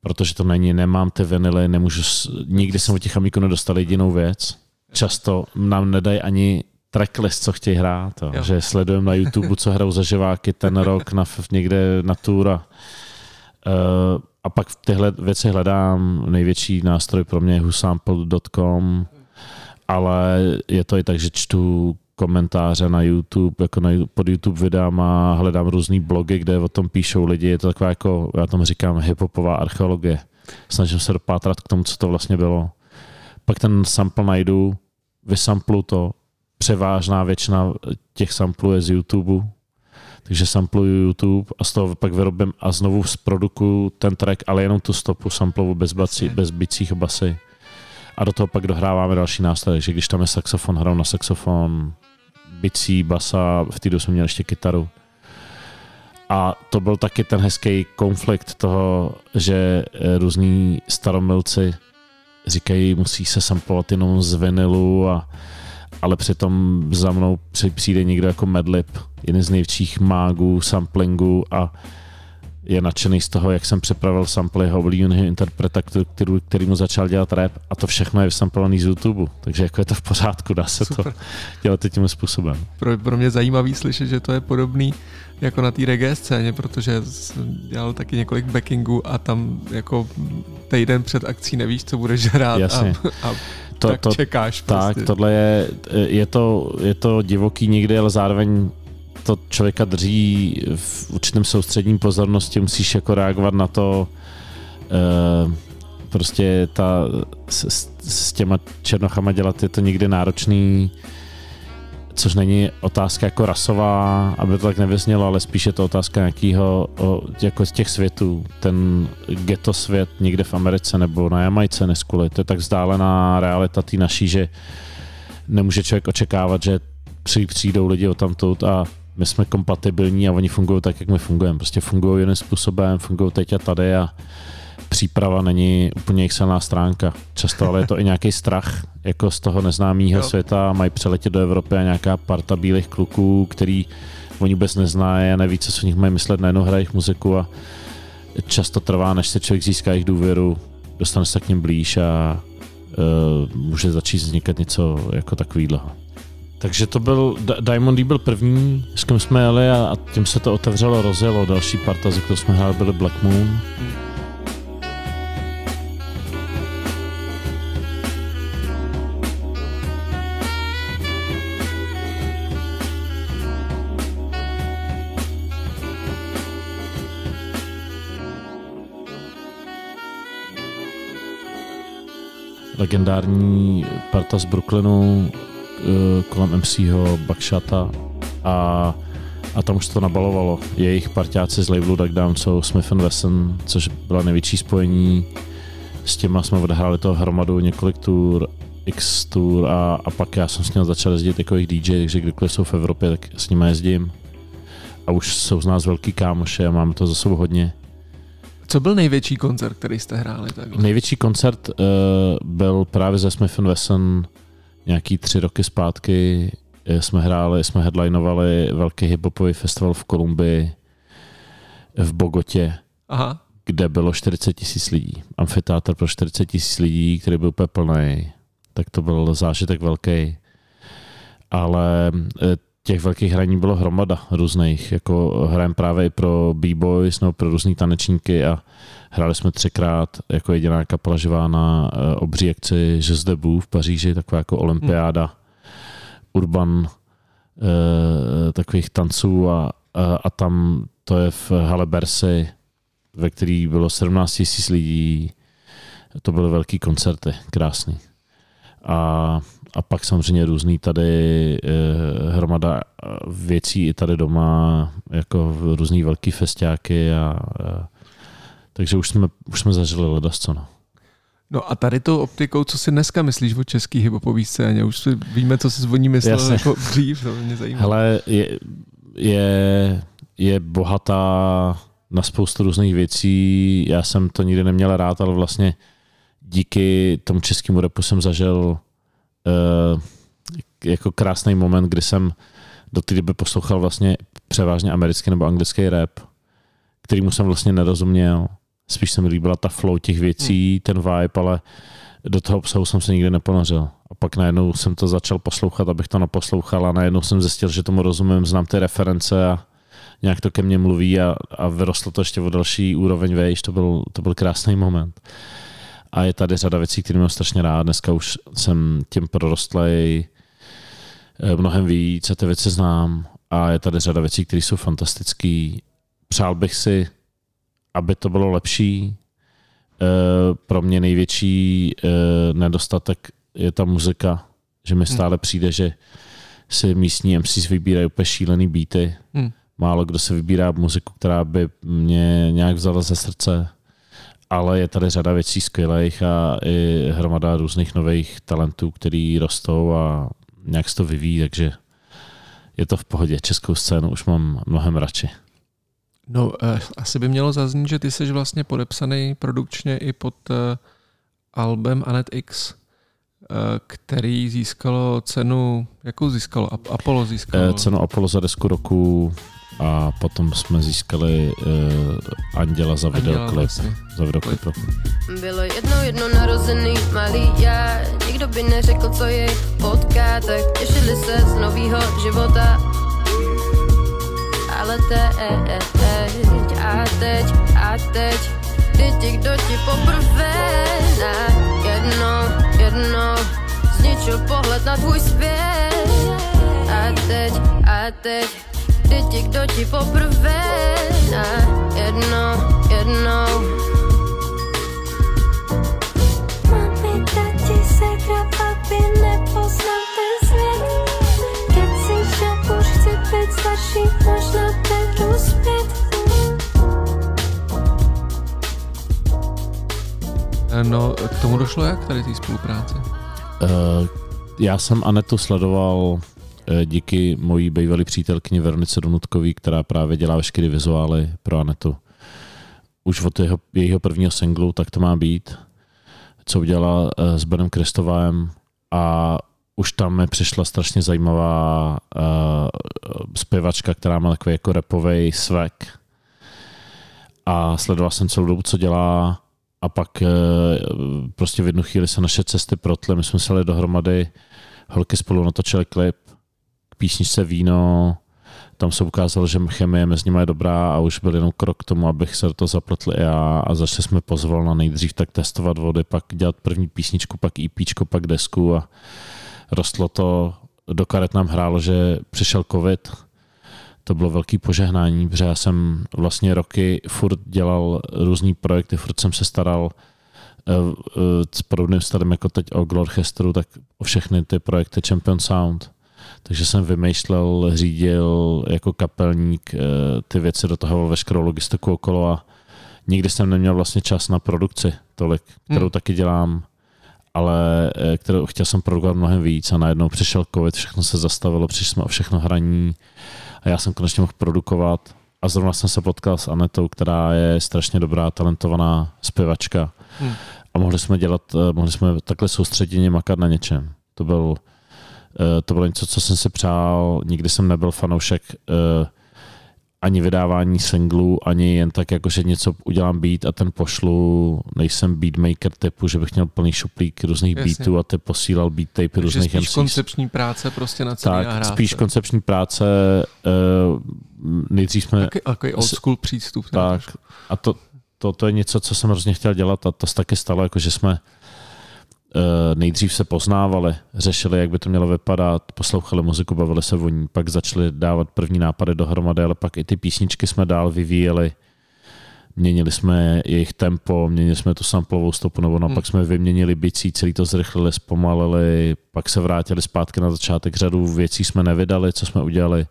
protože to není, nemám ty vinily, nemůžu, nikdy jsem od těch amíků nedostal jedinou věc často nám nedají ani tracklist, co chtějí hrát. To, že sledujeme na YouTube, co hrajou za živáky ten rok na, někde na tour. A, uh, a pak tyhle věci hledám. Největší nástroj pro mě je whosample.com, ale je to i tak, že čtu komentáře na YouTube, jako na, pod YouTube videama, hledám různý blogy, kde o tom píšou lidi. Je to taková jako, já tomu říkám, hiphopová archeologie. Snažím se dopátrat k tomu, co to vlastně bylo. Pak ten sample najdu, vysamplu to, převážná většina těch samplů je z YouTube, takže sampluju YouTube a z toho pak vyrobím a znovu zprodukuju ten track, ale jenom tu stopu samplovu bez, bací, bez bicích basy. A do toho pak dohráváme další nástroje, že když tam je saxofon, hraju na saxofon, bicí, basa, v té jsme měli ještě kytaru. A to byl taky ten hezký konflikt toho, že různí staromilci říkají, musí se samplovat jenom z vinilu, a, ale přitom za mnou přijde někdo jako Medlib, jeden z největších mágů samplingu a je nadšený z toho, jak jsem připravil sample jeho oblíbeného interpreta, který, který mu začal dělat rap a to všechno je vysamplovaný z YouTube. Takže jako je to v pořádku, dá se Super. to dělat tím způsobem. Pro, pro mě zajímavý slyšet, že to je podobný jako na té reggae scéně, protože jsem dělal taky několik backingů a tam jako týden před akcí nevíš, co budeš hrát Jasně. a, a to, tak to, čekáš. Tak, prostě. tohle je, je to, je to divoký někdy, ale zároveň to člověka drží v určitém soustředním pozornosti, musíš jako reagovat na to, uh, prostě ta, s, s těma černochama dělat je to někdy náročný, což není otázka jako rasová, aby to tak nevyznělo, ale spíš je to otázka nějakého jako z těch světů. Ten ghetto svět někde v Americe nebo na Jamajce neskuli. To je tak vzdálená realita tý naší, že nemůže člověk očekávat, že přijdou lidi o tamtud a my jsme kompatibilní a oni fungují tak, jak my fungujeme. Prostě fungují jiným způsobem, fungují teď a tady a příprava není úplně jejich silná stránka. Často ale je to i nějaký strach jako z toho neznámého světa. Mají přeletět do Evropy a nějaká parta bílých kluků, který oni vůbec neznají a neví, co si o nich mají myslet, najednou hrají muziku a často trvá, než se člověk získá jejich důvěru, dostane se k ním blíž a uh, může začít vznikat něco jako takového. Takže to byl, Diamond byl první, s kým jsme jeli a, a tím se to otevřelo, rozjelo. Další parta, ze kterou jsme hráli, byly Black Moon. Legendární parta z Brooklynu kolem MCho, Bakshata a, a tam už to nabalovalo. Jejich partiáci z labelu Duck Down jsou Smith Wesson, což byla největší spojení. S těma jsme odehráli toho hromadu několik tour, X tour a, a pak já jsem s ním začal jezdit jako jejich DJ, takže kdykoliv jsou v Evropě, tak s nimi jezdím. A už jsou z nás velký kámoše a máme to za sebou hodně. Co byl největší koncert, který jste hráli? Takhle? Největší koncert uh, byl právě ze Smith Wesson nějaký tři roky zpátky jsme hráli, jsme headlinovali velký hiphopový festival v Kolumbii, v Bogotě, Aha. kde bylo 40 tisíc lidí. Amfiteátr pro 40 tisíc lidí, který byl úplně plný. Tak to byl zážitek velký. Ale eh, těch velkých hraní bylo hromada různých. Jako hrajem právě i pro b-boys nebo pro různý tanečníky a hráli jsme třikrát jako jediná kapela živá na eh, obří akci Jazz Debu v Paříži, taková jako olympiáda, hmm. urban eh, takových tanců a, a, a tam to je v Hale Bercy, ve který bylo 17 000 lidí. To byly velký koncerty, krásný. A, a pak samozřejmě různý tady eh, hromada věcí i tady doma, jako různý velký festiáky a, a takže už jsme, už jsme zažili ledasco. No. No a tady tou optikou, co si dneska myslíš o český hiphopový scéně? Už si víme, co si zvoní myslel Jasně. jako dřív, to mě zajímá. Hele, je, je, je bohatá na spoustu různých věcí. Já jsem to nikdy neměl rád, ale vlastně díky tomu českému repu jsem zažil jako krásný moment, kdy jsem do té doby poslouchal vlastně převážně americký nebo anglický rap, kterýmu jsem vlastně nerozuměl. Spíš se mi líbila ta flow těch věcí, hmm. ten vibe, ale do toho obsahu jsem se nikdy neponořil. A pak najednou jsem to začal poslouchat, abych to naposlouchal a najednou jsem zjistil, že tomu rozumím, znám ty reference a nějak to ke mně mluví a, a vyrostlo to ještě o další úroveň vejš, to byl, to byl krásný moment. A je tady řada věcí, které mám strašně rád. Dneska už jsem tím prorostlej eh, mnohem víc a ty věci znám a je tady řada věcí, které jsou fantastické. Přál bych si, aby to bylo lepší. Eh, pro mě největší eh, nedostatek je ta muzika, že mi hmm. stále přijde, že si místní MCs vybírají úplně šílený beaty. Hmm. Málo kdo se vybírá muziku, která by mě nějak vzala ze srdce, ale je tady řada věcí skvělých a i hromada různých nových talentů, který rostou a nějak se to vyvíjí, takže je to v pohodě. Českou scénu už mám mnohem radši. No, eh, asi by mělo zaznít, že ty jsi vlastně podepsaný produkčně i pod eh, albem Anet X, eh, který získalo cenu, jakou získalo? Apollo získalo? Eh, cenu Apollo za desku roku a potom jsme získali uh, Anděla za videoklip. Vlastně. Za videoklip roku. Bylo jedno jedno narozený malý já, nikdo by neřekl, co je potká, tak těšili se z nového života. Ale teď a teď a teď, kdy ti kdo ti poprvé na jedno, jedno zničil pohled na tvůj svět. A teď a teď ti, kdo ti poprvé na jedno, jednou. Mami, tati, segra, papi, nepoznám ten svět. Keď si že už chci být starší, možná beru zpět. No, k tomu došlo jak tady té spolupráce? Uh, já jsem Anetu sledoval Eh, díky mojí bývalé přítelkyni Veronice Donutkový, která právě dělá veškeré vizuály pro Anetu. Už od jeho, jejího prvního singlu, tak to má být, co udělala eh, s Benem Kristovájem a už tam mi přišla strašně zajímavá uh, zpěvačka, která má takový jako repový svek. A sledoval jsem celou dobu, co dělá a pak uh, prostě v jednu chvíli se naše cesty protly. My jsme se dohromady, holky spolu natočili klip písničce Víno, tam se ukázalo, že chemie mezi nimi je dobrá a už byl jenom krok k tomu, abych se do toho zapletl já a začali jsme pozval na nejdřív tak testovat vody, pak dělat první písničku, pak EP, pak desku a rostlo to. Do karet nám hrálo, že přišel covid, to bylo velký požehnání, protože já jsem vlastně roky furt dělal různý projekty, furt jsem se staral eh, eh, s podobným stavem jako teď o Glorchesteru, tak o všechny ty projekty Champion Sound takže jsem vymýšlel, řídil jako kapelník eh, ty věci, do toho veškerou logistiku okolo a nikdy jsem neměl vlastně čas na produkci tolik, kterou hmm. taky dělám, ale eh, kterou chtěl jsem produkovat mnohem víc a najednou přišel covid, všechno se zastavilo, přišli jsme o všechno hraní a já jsem konečně mohl produkovat a zrovna jsem se potkal s Anetou, která je strašně dobrá, talentovaná zpěvačka hmm. a mohli jsme dělat, eh, mohli jsme takhle soustředěně makat na něčem. To byl to bylo něco, co jsem si přál. Nikdy jsem nebyl fanoušek uh, ani vydávání singlů, ani jen tak, jako že něco udělám beat a ten pošlu, nejsem beatmaker typu, že bych měl plný šuplík různých Jasně. beatů a ty posílal beat tapy Takže různých spíš MCs. koncepční práce prostě na celý Tak, nahrávce. spíš koncepční práce. Uh, nejdřív jsme... Takový old school přístup. Tak, a to, to, to je něco, co jsem hrozně chtěl dělat a to se taky stalo, jako že jsme Eh, nejdřív se poznávali, řešili, jak by to mělo vypadat, poslouchali muziku, bavili se o ní, pak začali dávat první nápady dohromady, ale pak i ty písničky jsme dál vyvíjeli, měnili jsme jejich tempo, měnili jsme tu samplovou stopu, nebo naopak hmm. jsme vyměnili bicí, celý to zrychlili, zpomalili, pak se vrátili zpátky na začátek, řadu věcí jsme nevydali, co jsme udělali.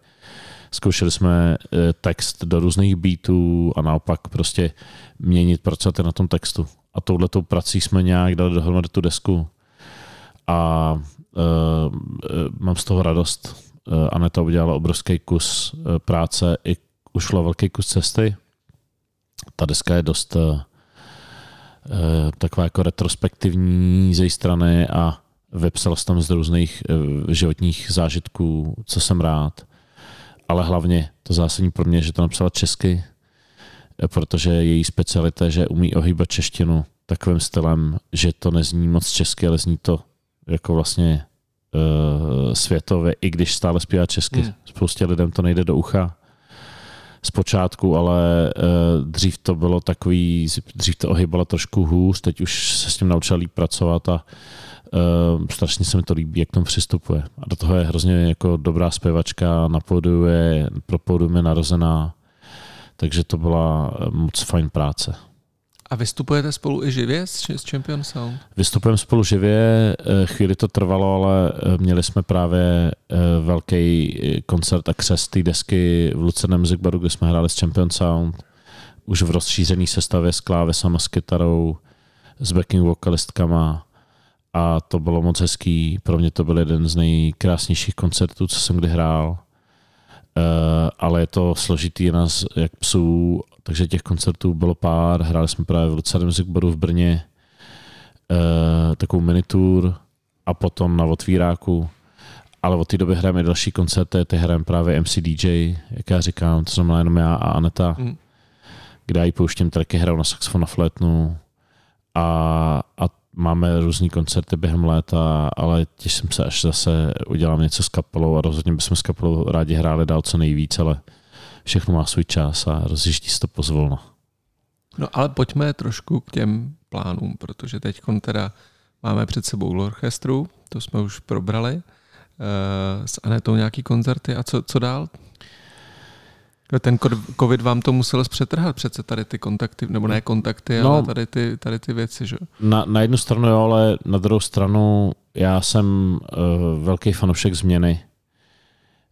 Zkoušeli jsme eh, text do různých beatů a naopak prostě měnit, pracovat na tom textu a touhletou prací jsme nějak dali dohromady tu desku a uh, mám z toho radost. Uh, Aneta udělala obrovský kus uh, práce i ušla velký kus cesty. Ta deska je dost uh, taková jako retrospektivní z její strany a vypsal jsem tam z různých uh, životních zážitků, co jsem rád. Ale hlavně to zásadní pro mě, že to napsala česky, protože její specialita je, že umí ohýbat češtinu takovým stylem, že to nezní moc česky, ale zní to jako vlastně uh, světově, i když stále zpívá česky. Hmm. Spoustě lidem to nejde do ucha zpočátku, ale uh, dřív to bylo takový, dřív to ohýbalo trošku hůř, teď už se s tím naučil líp pracovat a uh, strašně se mi to líbí, jak tomu přistupuje. A do toho je hrozně jako dobrá zpěvačka, na pódiu je, pro pódium je narozená, takže to byla moc fajn práce. A vystupujete spolu i živě s, s Champion Sound? Vystupujeme spolu živě, eh, chvíli to trvalo, ale eh, měli jsme právě eh, velký koncert a křest té desky v Lucerném Music Baru, kde jsme hráli s Champion Sound, už v rozšířené sestavě s klávesama, s kytarou, s backing vokalistkama a to bylo moc hezký. Pro mě to byl jeden z nejkrásnějších koncertů, co jsem kdy hrál. Ale je to složitý nás jak psů takže těch koncertů bylo pár. Hráli jsme právě v Lucerne Music Baru v Brně uh, takovou minitour a potom na otvíráku. Ale od té doby hrajeme další koncerty, ty hrajeme právě MC DJ, jak já říkám, to znamená jenom já a Aneta, mm. kde já jí pouštím tracky, hraju na saxofon na flétnu a, a máme různý koncerty během léta, ale těším se, až zase udělám něco s kapelou a rozhodně bychom s kapelou rádi hráli dál co nejvíc, ale všechno má svůj čas a rozjíždí se to pozvolno. No ale pojďme trošku k těm plánům, protože teď teda máme před sebou orchestru, to jsme už probrali, eh, s Anetou nějaký koncerty a co, co dál? Ten covid vám to musel zpřetrhat přece tady ty kontakty, nebo ne kontakty, no, ale tady ty, tady ty věci, že? Na, na jednu stranu jo, ale na druhou stranu já jsem uh, velký fanoušek změny.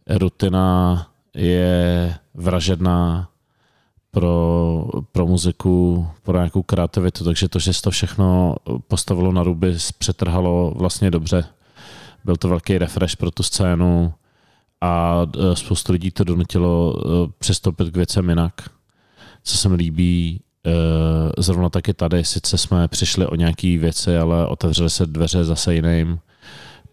Rutina je vražedná pro, pro muziku, pro nějakou kreativitu, takže to, že se to všechno postavilo na ruby, přetrhalo vlastně dobře. Byl to velký refresh pro tu scénu a e, spoustu lidí to donutilo e, přestoupit k věcem jinak. Co se mi líbí, e, zrovna taky tady, sice jsme přišli o nějaké věci, ale otevřely se dveře zase jiným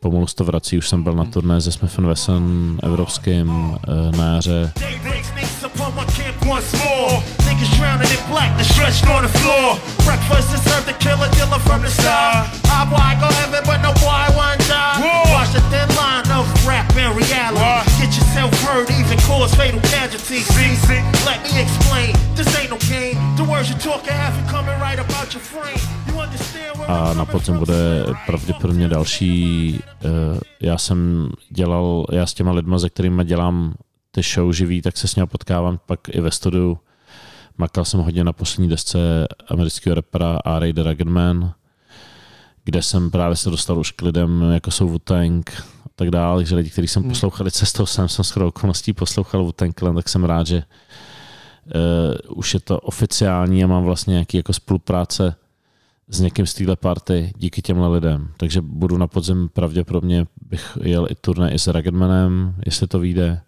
pomalu to vrací, už jsem byl na turné se Smith Wesson evropským eh, na jaře. Niggas drowning in black, they stretched on the floor. Breakfast is served to kill a dealer from the star. I boy go heaven, but no boy one die. Watch the thin line of rap and reality. Get yourself hurt, even cause fatal casualties. See, let me explain. This ain't no game. The words you talking have you coming right about your frame. A na podzim bude pravděpodobně další. Eh, já jsem dělal, já s těma lidma, se kterými dělám ty show živý, tak se s ním potkávám pak i ve studiu Makal jsem hodně na poslední desce amerického repera R.A. The Rugged Man, kde jsem právě se dostal už k lidem, jako jsou Wu-Tang a tak dále, takže lidi, kteří jsem hmm. poslouchali cestou, jsem jsem s okolností poslouchal Wu-Tang tak jsem rád, že uh, už je to oficiální a mám vlastně nějaký jako spolupráce s někým z téhle party díky těmhle lidem. Takže budu na podzim pravděpodobně bych jel i turné i s Ruggedmanem, jestli to vyjde.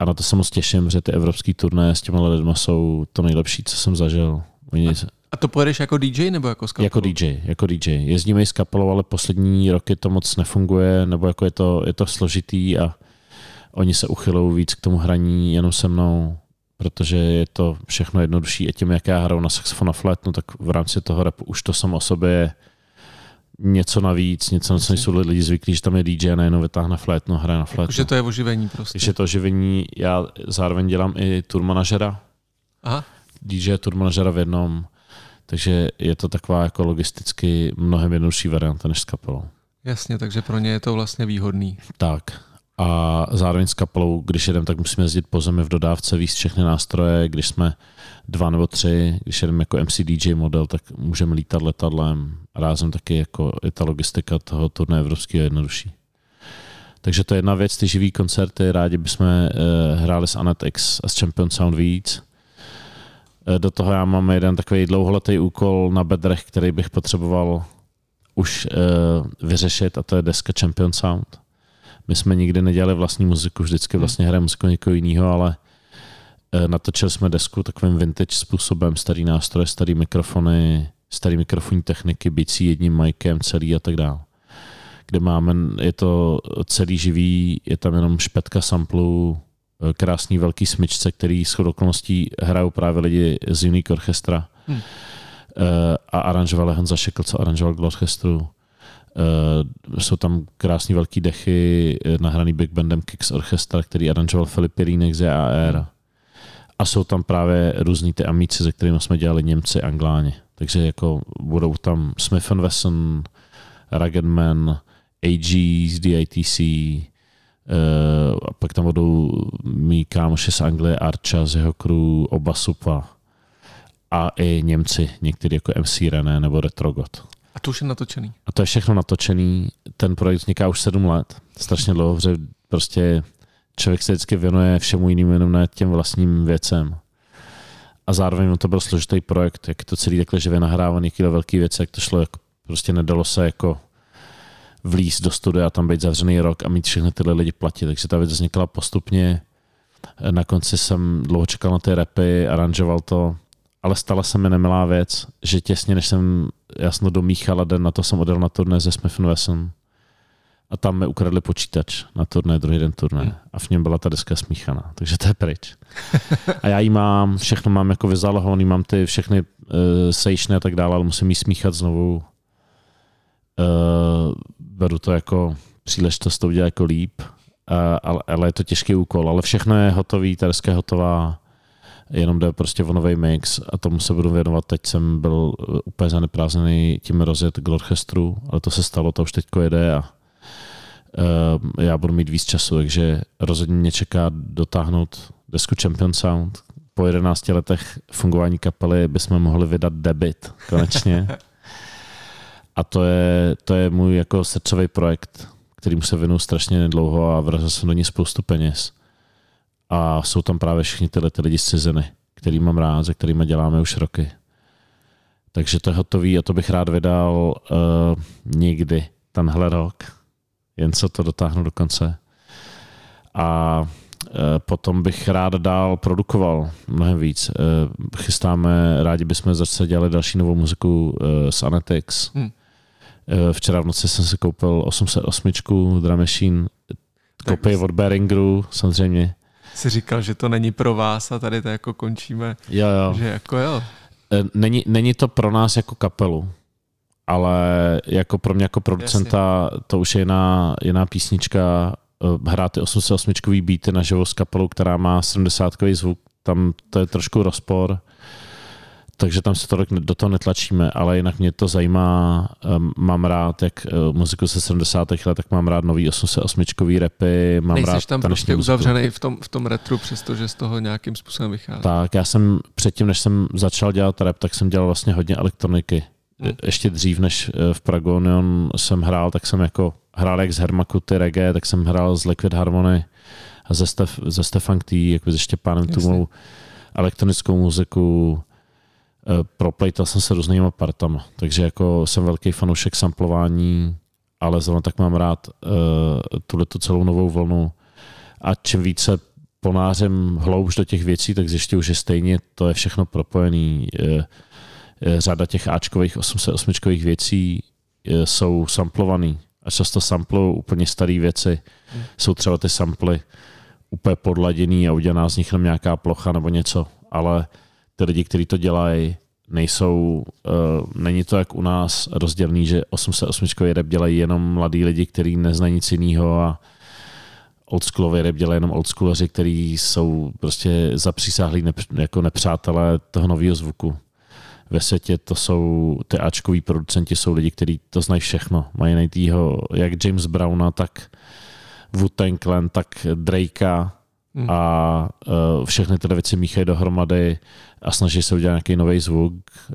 A na to se moc těším, že ty evropský turné s těma lidmi jsou to nejlepší, co jsem zažil. Oni... A to pojedeš jako DJ nebo jako s kapelou? Jako DJ, jako DJ. Jezdíme i s kapelou, ale poslední roky to moc nefunguje, nebo jako je to, je to složitý a oni se uchylují víc k tomu hraní jenom se mnou, protože je to všechno jednodušší a tím, jak já hraju na saxofon a flétnu, tak v rámci toho rapu už to samo o sobě je něco navíc, něco, na co nejsou lidi zvyklí, že tam je DJ a najednou vytáhne flétnu a hraje na flétnu. Že to je oživení prostě. Takže to oživení, já zároveň dělám i tour manažera, Aha. DJ tour manažera v jednom, takže je to taková jako logisticky mnohem jednodušší varianta než s kapelou. Jasně, takže pro ně je to vlastně výhodný. Tak. A zároveň s kapelou, když jedeme, tak musíme jezdit po zemi v dodávce, víc všechny nástroje. Když jsme dva nebo tři, když jedeme jako MC DJ model, tak můžeme lítat letadlem. Rázem taky jako je ta logistika toho turné evropského jednodušší. Takže to je jedna věc, ty živý koncerty, rádi bychom uh, hráli s Anetex a s Champion Sound víc. Uh, do toho já mám jeden takový dlouholetý úkol na bedrech, který bych potřeboval už uh, vyřešit a to je deska Champion Sound. My jsme nikdy nedělali vlastní muziku, vždycky vlastně hrajeme muziku někoho jiného, ale uh, natočili jsme desku takovým vintage způsobem, starý nástroje, starý mikrofony, starý mikrofonní techniky, bicí jedním mikem, celý a tak dále kde máme, je to celý živý, je tam jenom špetka samplů, krásný velký smyčce, který s okolností hrajou právě lidi z Unique Orchestra. Hmm. A aranžoval Honza Šekl, co aranžoval k orchestru. Jsou tam krásný velký dechy nahraný big bandem Kicks Orchestra, který aranžoval Filip Pirínek z AR. Hmm. A jsou tam právě různý ty amíci, se kterými jsme dělali Němci, Angláni. Takže jako budou tam Smith Wesson, Rugged Man, AGs, DITC, uh, a pak tam budou mý kámoši z Anglie, Archa z jeho crew, oba Supa a i Němci, někteří jako MC René nebo Retrogot. A to už je natočený. A to je všechno natočený. Ten projekt vzniká už sedm let. Strašně dlouho, že prostě člověk se vždycky věnuje všemu jinému, jenom na těm vlastním věcem. A zároveň to byl složitý projekt, jak to celý takhle živě nahrávaný, kilo velký věci, jak to šlo, jak prostě nedalo se jako vlíz do studia a tam být zavřený rok a mít všechny tyhle lidi platit. Takže ta věc vznikla postupně. Na konci jsem dlouho čekal na ty repy, aranžoval to, ale stala se mi nemilá věc, že těsně než jsem jasno domíchal a den na to jsem odjel na turné ze Smith Wesson a tam mi ukradli počítač na turné, druhý den turné hmm. a v něm byla ta deska smíchaná, takže to je pryč. A já ji mám, všechno mám jako vyzalohovaný, mám ty všechny uh, sejšny a tak dále, ale musím ji smíchat znovu. Uh, beru to jako příležitost to udělat jako líp, ale, ale je to těžký úkol, ale všechno je hotový, ta deska je hotová, jenom jde prostě o nový mix a tomu se budu věnovat. Teď jsem byl úplně zaneprázdnený tím rozjet k orchestru, ale to se stalo, to už teďko jede a uh, já budu mít víc času, takže rozhodně mě čeká dotáhnout desku Champion Sound. Po 11 letech fungování kapely bychom mohli vydat debit konečně. A to je, to je můj jako srdcový projekt, kterým se věnu strašně dlouho a vrazil jsem do ní spoustu peněz. A jsou tam právě všichni tyhle ty lidi z ciziny, který mám rád, se kterými děláme už roky. Takže to je hotový a to bych rád vydal uh, někdy tenhle rok. Jen co to dotáhnu do konce. A uh, potom bych rád dál produkoval mnohem víc. Uh, chystáme, rádi bychom zase dělali další novou muziku uh, s Anetix. Hmm včera v noci jsem si koupil 808 Drum Machine, kopii od Behringeru samozřejmě. Jsi říkal, že to není pro vás a tady to jako končíme. Jo, jo. Že jako jo. Eh, není, není to pro nás jako kapelu, ale jako pro mě jako producenta Jasně. to už je jiná, jiná písnička. Eh, hrát ty 808 beaty na živo s kapelou, která má 70 zvuk, tam to je trošku rozpor takže tam se to do toho netlačíme, ale jinak mě to zajímá, mám rád jak uh, muziku se 70. let, tak mám rád nový 88 repy, mám Nejseš rád tam prostě uzavřený v tom, v tom retru, přestože z toho nějakým způsobem vychází. Tak, já jsem předtím, než jsem začal dělat rap, tak jsem dělal vlastně hodně elektroniky. Hmm. Ještě dřív, než uh, v Pragonion jsem hrál, tak jsem jako hrál jak z Hermaku ty reggae, tak jsem hrál z Liquid Harmony a ze, Stef, ze Stefan T, jako se Štěpánem Tumou elektronickou muziku, Eh, proplejtal jsem se různýma partama, takže jako jsem velký fanoušek samplování, ale zrovna tak mám rád uh, tuhle tu celou novou vlnu a čím více ponářem hloubš do těch věcí, tak zjišťuju, že stejně to je všechno propojený. Uh, řada těch Ačkových 808 věcí jsou samplovaný a často samplou úplně staré věci. Hmm. Jsou třeba ty samply úplně podladěný a udělaná z nich jenom nějaká plocha nebo něco, ale ty lidi, kteří to dělají, nejsou, uh, není to jak u nás rozdělený, že 808 rap dělají jenom mladí lidi, kteří neznají nic jiného a oldschoolový rap dělají jenom oldschoolaři, kteří jsou prostě zapřísáhlí nep- jako nepřátelé toho nového zvuku. Ve světě to jsou, ty Ačkoví producenti jsou lidi, kteří to znají všechno. Mají najít jak James Browna, tak Wu-Tang Clan, tak Drakea hmm. a uh, všechny tyhle věci míchají dohromady a snaží se udělat nějaký nový zvuk,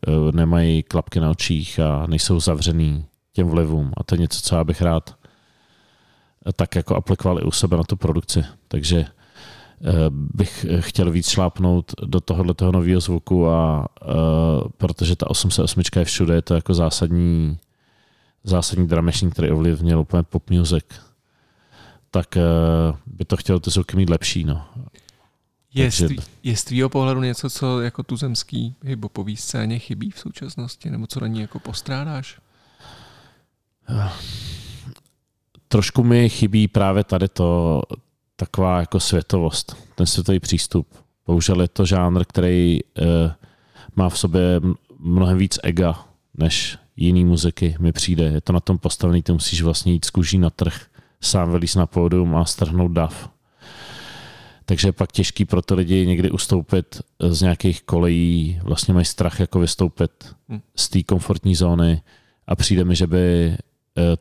uh, nemají klapky na očích a nejsou zavřený těm vlivům. A to je něco, co já bych rád tak jako aplikoval i u sebe na tu produkci. Takže uh, bych chtěl víc šlápnout do tohohle toho nového zvuku a protože ta 808 je všude, je to jako zásadní zásadní dramešník, který ovlivnil úplně pop music tak eh, by to chtělo ty zvuky mít lepší. No. Je, Takže... z, je z tvýho pohledu něco, co jako tu zemský hiphopový scéně chybí v současnosti, nebo co na ní jako postrádáš? Trošku mi chybí právě tady to taková jako světovost, ten světový přístup. Bohužel je to žánr, který uh, má v sobě mnohem víc ega než jiný muziky mi přijde. Je to na tom postavený, ty musíš vlastně jít z kůží na trh sám vylíz na pódium a strhnout dav. Takže je pak těžký pro ty lidi někdy ustoupit z nějakých kolejí, vlastně mají strach jako vystoupit hm. z té komfortní zóny a přijde mi, že by eh,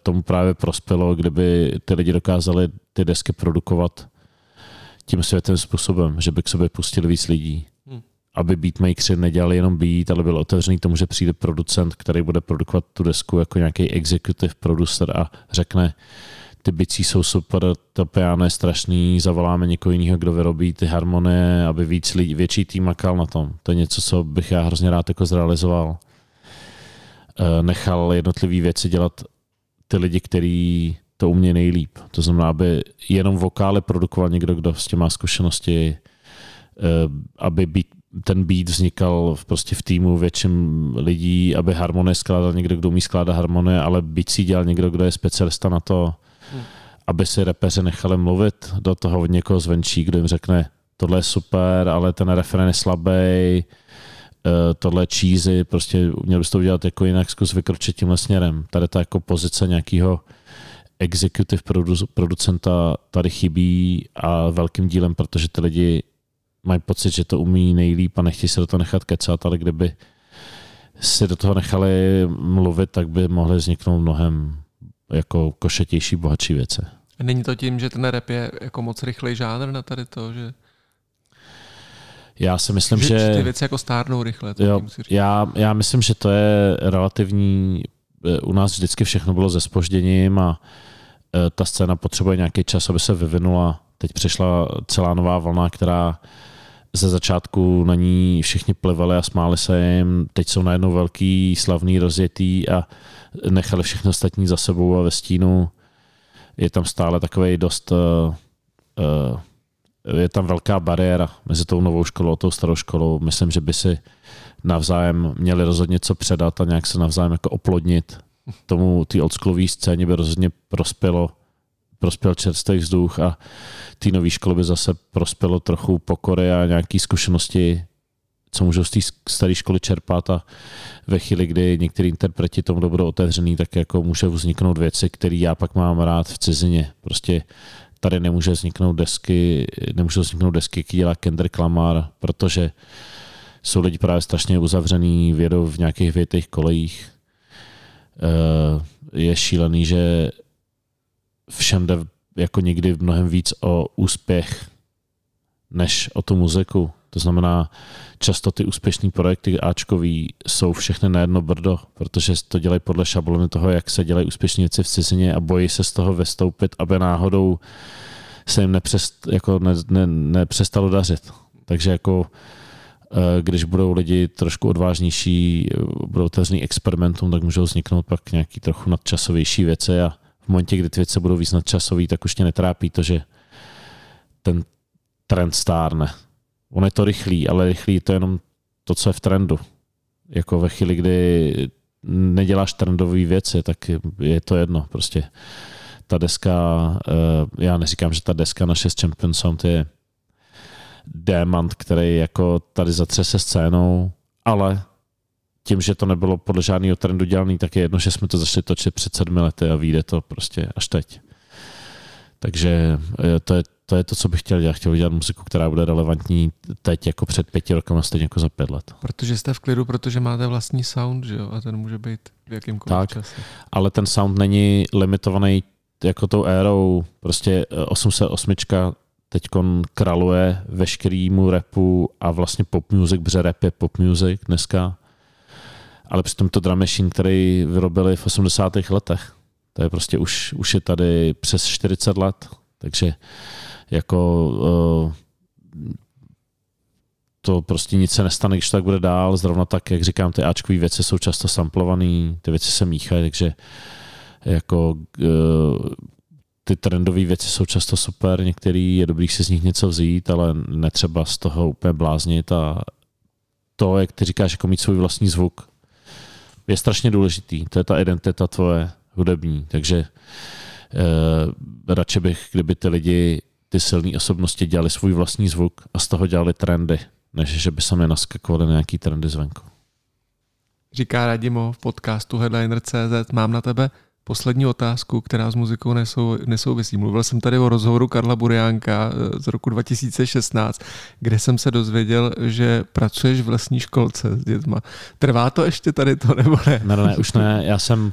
tomu právě prospělo, kdyby ty lidi dokázali ty desky produkovat tím světem způsobem, že by k sobě pustili víc lidí. Hmm. Aby beatmakeri nedělali jenom beat, ale byl otevřený tomu, že přijde producent, který bude produkovat tu desku jako nějaký executive producer a řekne, ty bicí jsou super, to piano je strašný, zavoláme někoho jiného, kdo vyrobí ty harmonie, aby víc lidí, větší tým makal na tom. To je něco, co bych já hrozně rád jako zrealizoval. Eh, nechal jednotlivé věci dělat ty lidi, kteří to umějí nejlíp. To znamená, aby jenom vokály produkoval někdo, kdo s tím má zkušenosti, eh, aby být, ten beat vznikal prostě v týmu větším lidí, aby harmonie skládal někdo, kdo umí skládat harmonie, ale byť si dělal někdo, kdo je specialista na to, aby si repeři nechali mluvit do toho od někoho zvenčí, kdo jim řekne, tohle je super, ale ten referen je slabý, eh, tohle je cheesy, prostě měl bys to udělat jako jinak, zkus vykročit tímhle směrem. Tady ta jako pozice nějakého executive producenta tady chybí a velkým dílem, protože ty lidi mají pocit, že to umí nejlíp a nechtějí se do toho nechat kecat, ale kdyby si do toho nechali mluvit, tak by mohly vzniknout mnohem jako košetější, bohatší věci. Není to tím, že ten rap je jako moc rychlej žánr na tady to, že já si myslím, že... že ty věci jako stárnou rychle. Jo, já, já myslím, že to je relativní... Eh, u nás vždycky všechno bylo se spožděním a eh, ta scéna potřebuje nějaký čas, aby se vyvinula. Teď přišla celá nová vlna, která ze začátku na ní všichni plivali a smáli se jim. Teď jsou najednou velký, slavný, rozjetý a nechali všechno ostatní za sebou a ve stínu je tam stále takový dost uh, uh, je tam velká bariéra mezi tou novou školou a tou starou školou. Myslím, že by si navzájem měli rozhodně co předat a nějak se navzájem jako oplodnit. Tomu ty oldschoolové scéně by rozhodně prospělo prospěl čerstvý vzduch a té nové školy by zase prospělo trochu pokory a nějaké zkušenosti co můžou z té staré školy čerpat a ve chvíli, kdy některý interpreti tomu budou otevřený, tak jako může vzniknout věci, které já pak mám rád v cizině. Prostě tady nemůže vzniknout desky, nemůže vzniknout desky, které dělá Kendrick Lamar, protože jsou lidi právě strašně uzavřený, vědou v nějakých větých kolejích. Eh, je šílený, že všem jde jako někdy mnohem víc o úspěch, než o tu muziku. To znamená, často ty úspěšné projekty Ačkový jsou všechny na jedno brdo, protože to dělají podle šablony toho, jak se dělají úspěšné věci v cizině a bojí se z toho vystoupit, aby náhodou se jim nepřest, jako ne, ne, nepřestalo dařit. Takže jako eh, když budou lidi trošku odvážnější, budou otevřený experimentům, tak můžou vzniknout pak nějaký trochu nadčasovější věci a v momentě, kdy ty věci budou víc nadčasový, tak už tě netrápí to, že ten trend stárne. On je to rychlý, ale rychlý to je jenom to, co je v trendu. Jako ve chvíli, kdy neděláš trendové věci, tak je to jedno. Prostě ta deska, eh, já neříkám, že ta deska naše s Champion Sound je démant, který jako tady zatřese scénou, ale tím, že to nebylo podle žádného trendu dělaný, tak je jedno, že jsme to začali točit před sedmi lety a vyjde to prostě až teď. Takže eh, to je, to je to, co bych chtěl dělat. Chtěl dělat muziku, která bude relevantní teď jako před pěti roky a stejně jako za pět let. Protože jste v klidu, protože máte vlastní sound, že jo? A ten může být v jakýmkoliv tak, čase. Ale ten sound není limitovaný jako tou érou. Prostě 808 eh, teď kraluje veškerýmu repu a vlastně pop music, protože rap je pop music dneska. Ale přitom to drum machine, který vyrobili v 80. letech. To je prostě už, už je tady přes 40 let. Takže jako uh, to prostě nic se nestane, když tak bude dál. Zrovna tak, jak říkám, ty Ačkové věci jsou často samplované, ty věci se míchají, takže jako uh, ty trendové věci jsou často super, některý je dobrý si z nich něco vzít, ale netřeba z toho úplně bláznit a to, jak ty říkáš, jako mít svůj vlastní zvuk, je strašně důležitý. To je ta identita tvoje hudební, takže eh, radši bych, kdyby ty lidi, ty silné osobnosti dělali svůj vlastní zvuk a z toho dělali trendy, než že by sami naskakovali na nějaký trendy zvenku. Říká Radimo v podcastu Headliner.cz. Mám na tebe poslední otázku, která s muzikou nesou, nesouvisí. Mluvil jsem tady o rozhovoru Karla Buriánka eh, z roku 2016, kde jsem se dozvěděl, že pracuješ v lesní školce s dětma. Trvá to ještě tady to, nebo ne? Ne, ne, už ne. Já jsem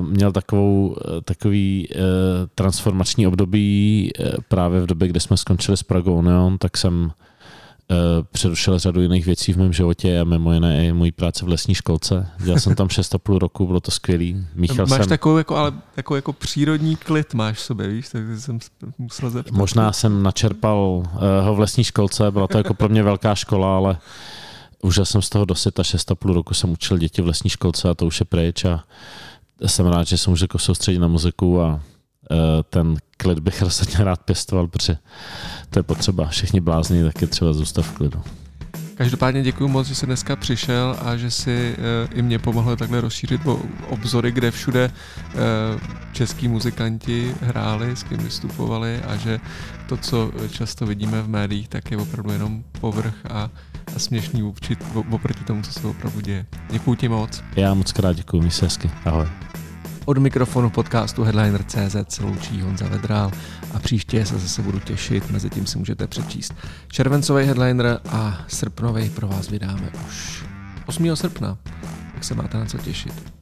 měl takovou, eh, takový uh, transformační období právě v době, kdy jsme skončili s Pragou Neon, tak jsem Eh, přerušil řadu jiných věcí v mém životě a mimo jiné i mojí práce v lesní školce. Dělal jsem tam 6,5 roku, bylo to skvělý. Míchal máš jsem... takovou jako, ale, takovou jako přírodní klid máš v sobě, víš, tak jsem musel zeptat. Možná jsem načerpal uh, ho v lesní školce, byla to jako pro mě velká škola, ale užil jsem z toho dosit a 6,5 roku jsem učil děti v lesní školce a to už je pryč a jsem rád, že jsem už jako soustředit na muziku a uh, ten klid bych rozhodně rád pěstoval, protože to je potřeba. Všichni blázni, tak je třeba zůstat v klidu. Každopádně děkuji moc, že jsi dneska přišel a že si uh, i mě pomohl takhle rozšířit obzory, kde všude uh, český muzikanti hráli, s kým vystupovali a že to, co často vidíme v médiích, tak je opravdu jenom povrch a, a směšný oproti tomu, co se opravdu děje. Děkuji ti moc. Já moc krát děkuji, mi se hezky. Ahoj. Od mikrofonu podcastu Headliner.cz se loučí Honza Vedrál a příště se zase budu těšit, mezi tím si můžete přečíst červencový headliner a srpnový pro vás vydáme už 8. srpna, tak se máte na co těšit.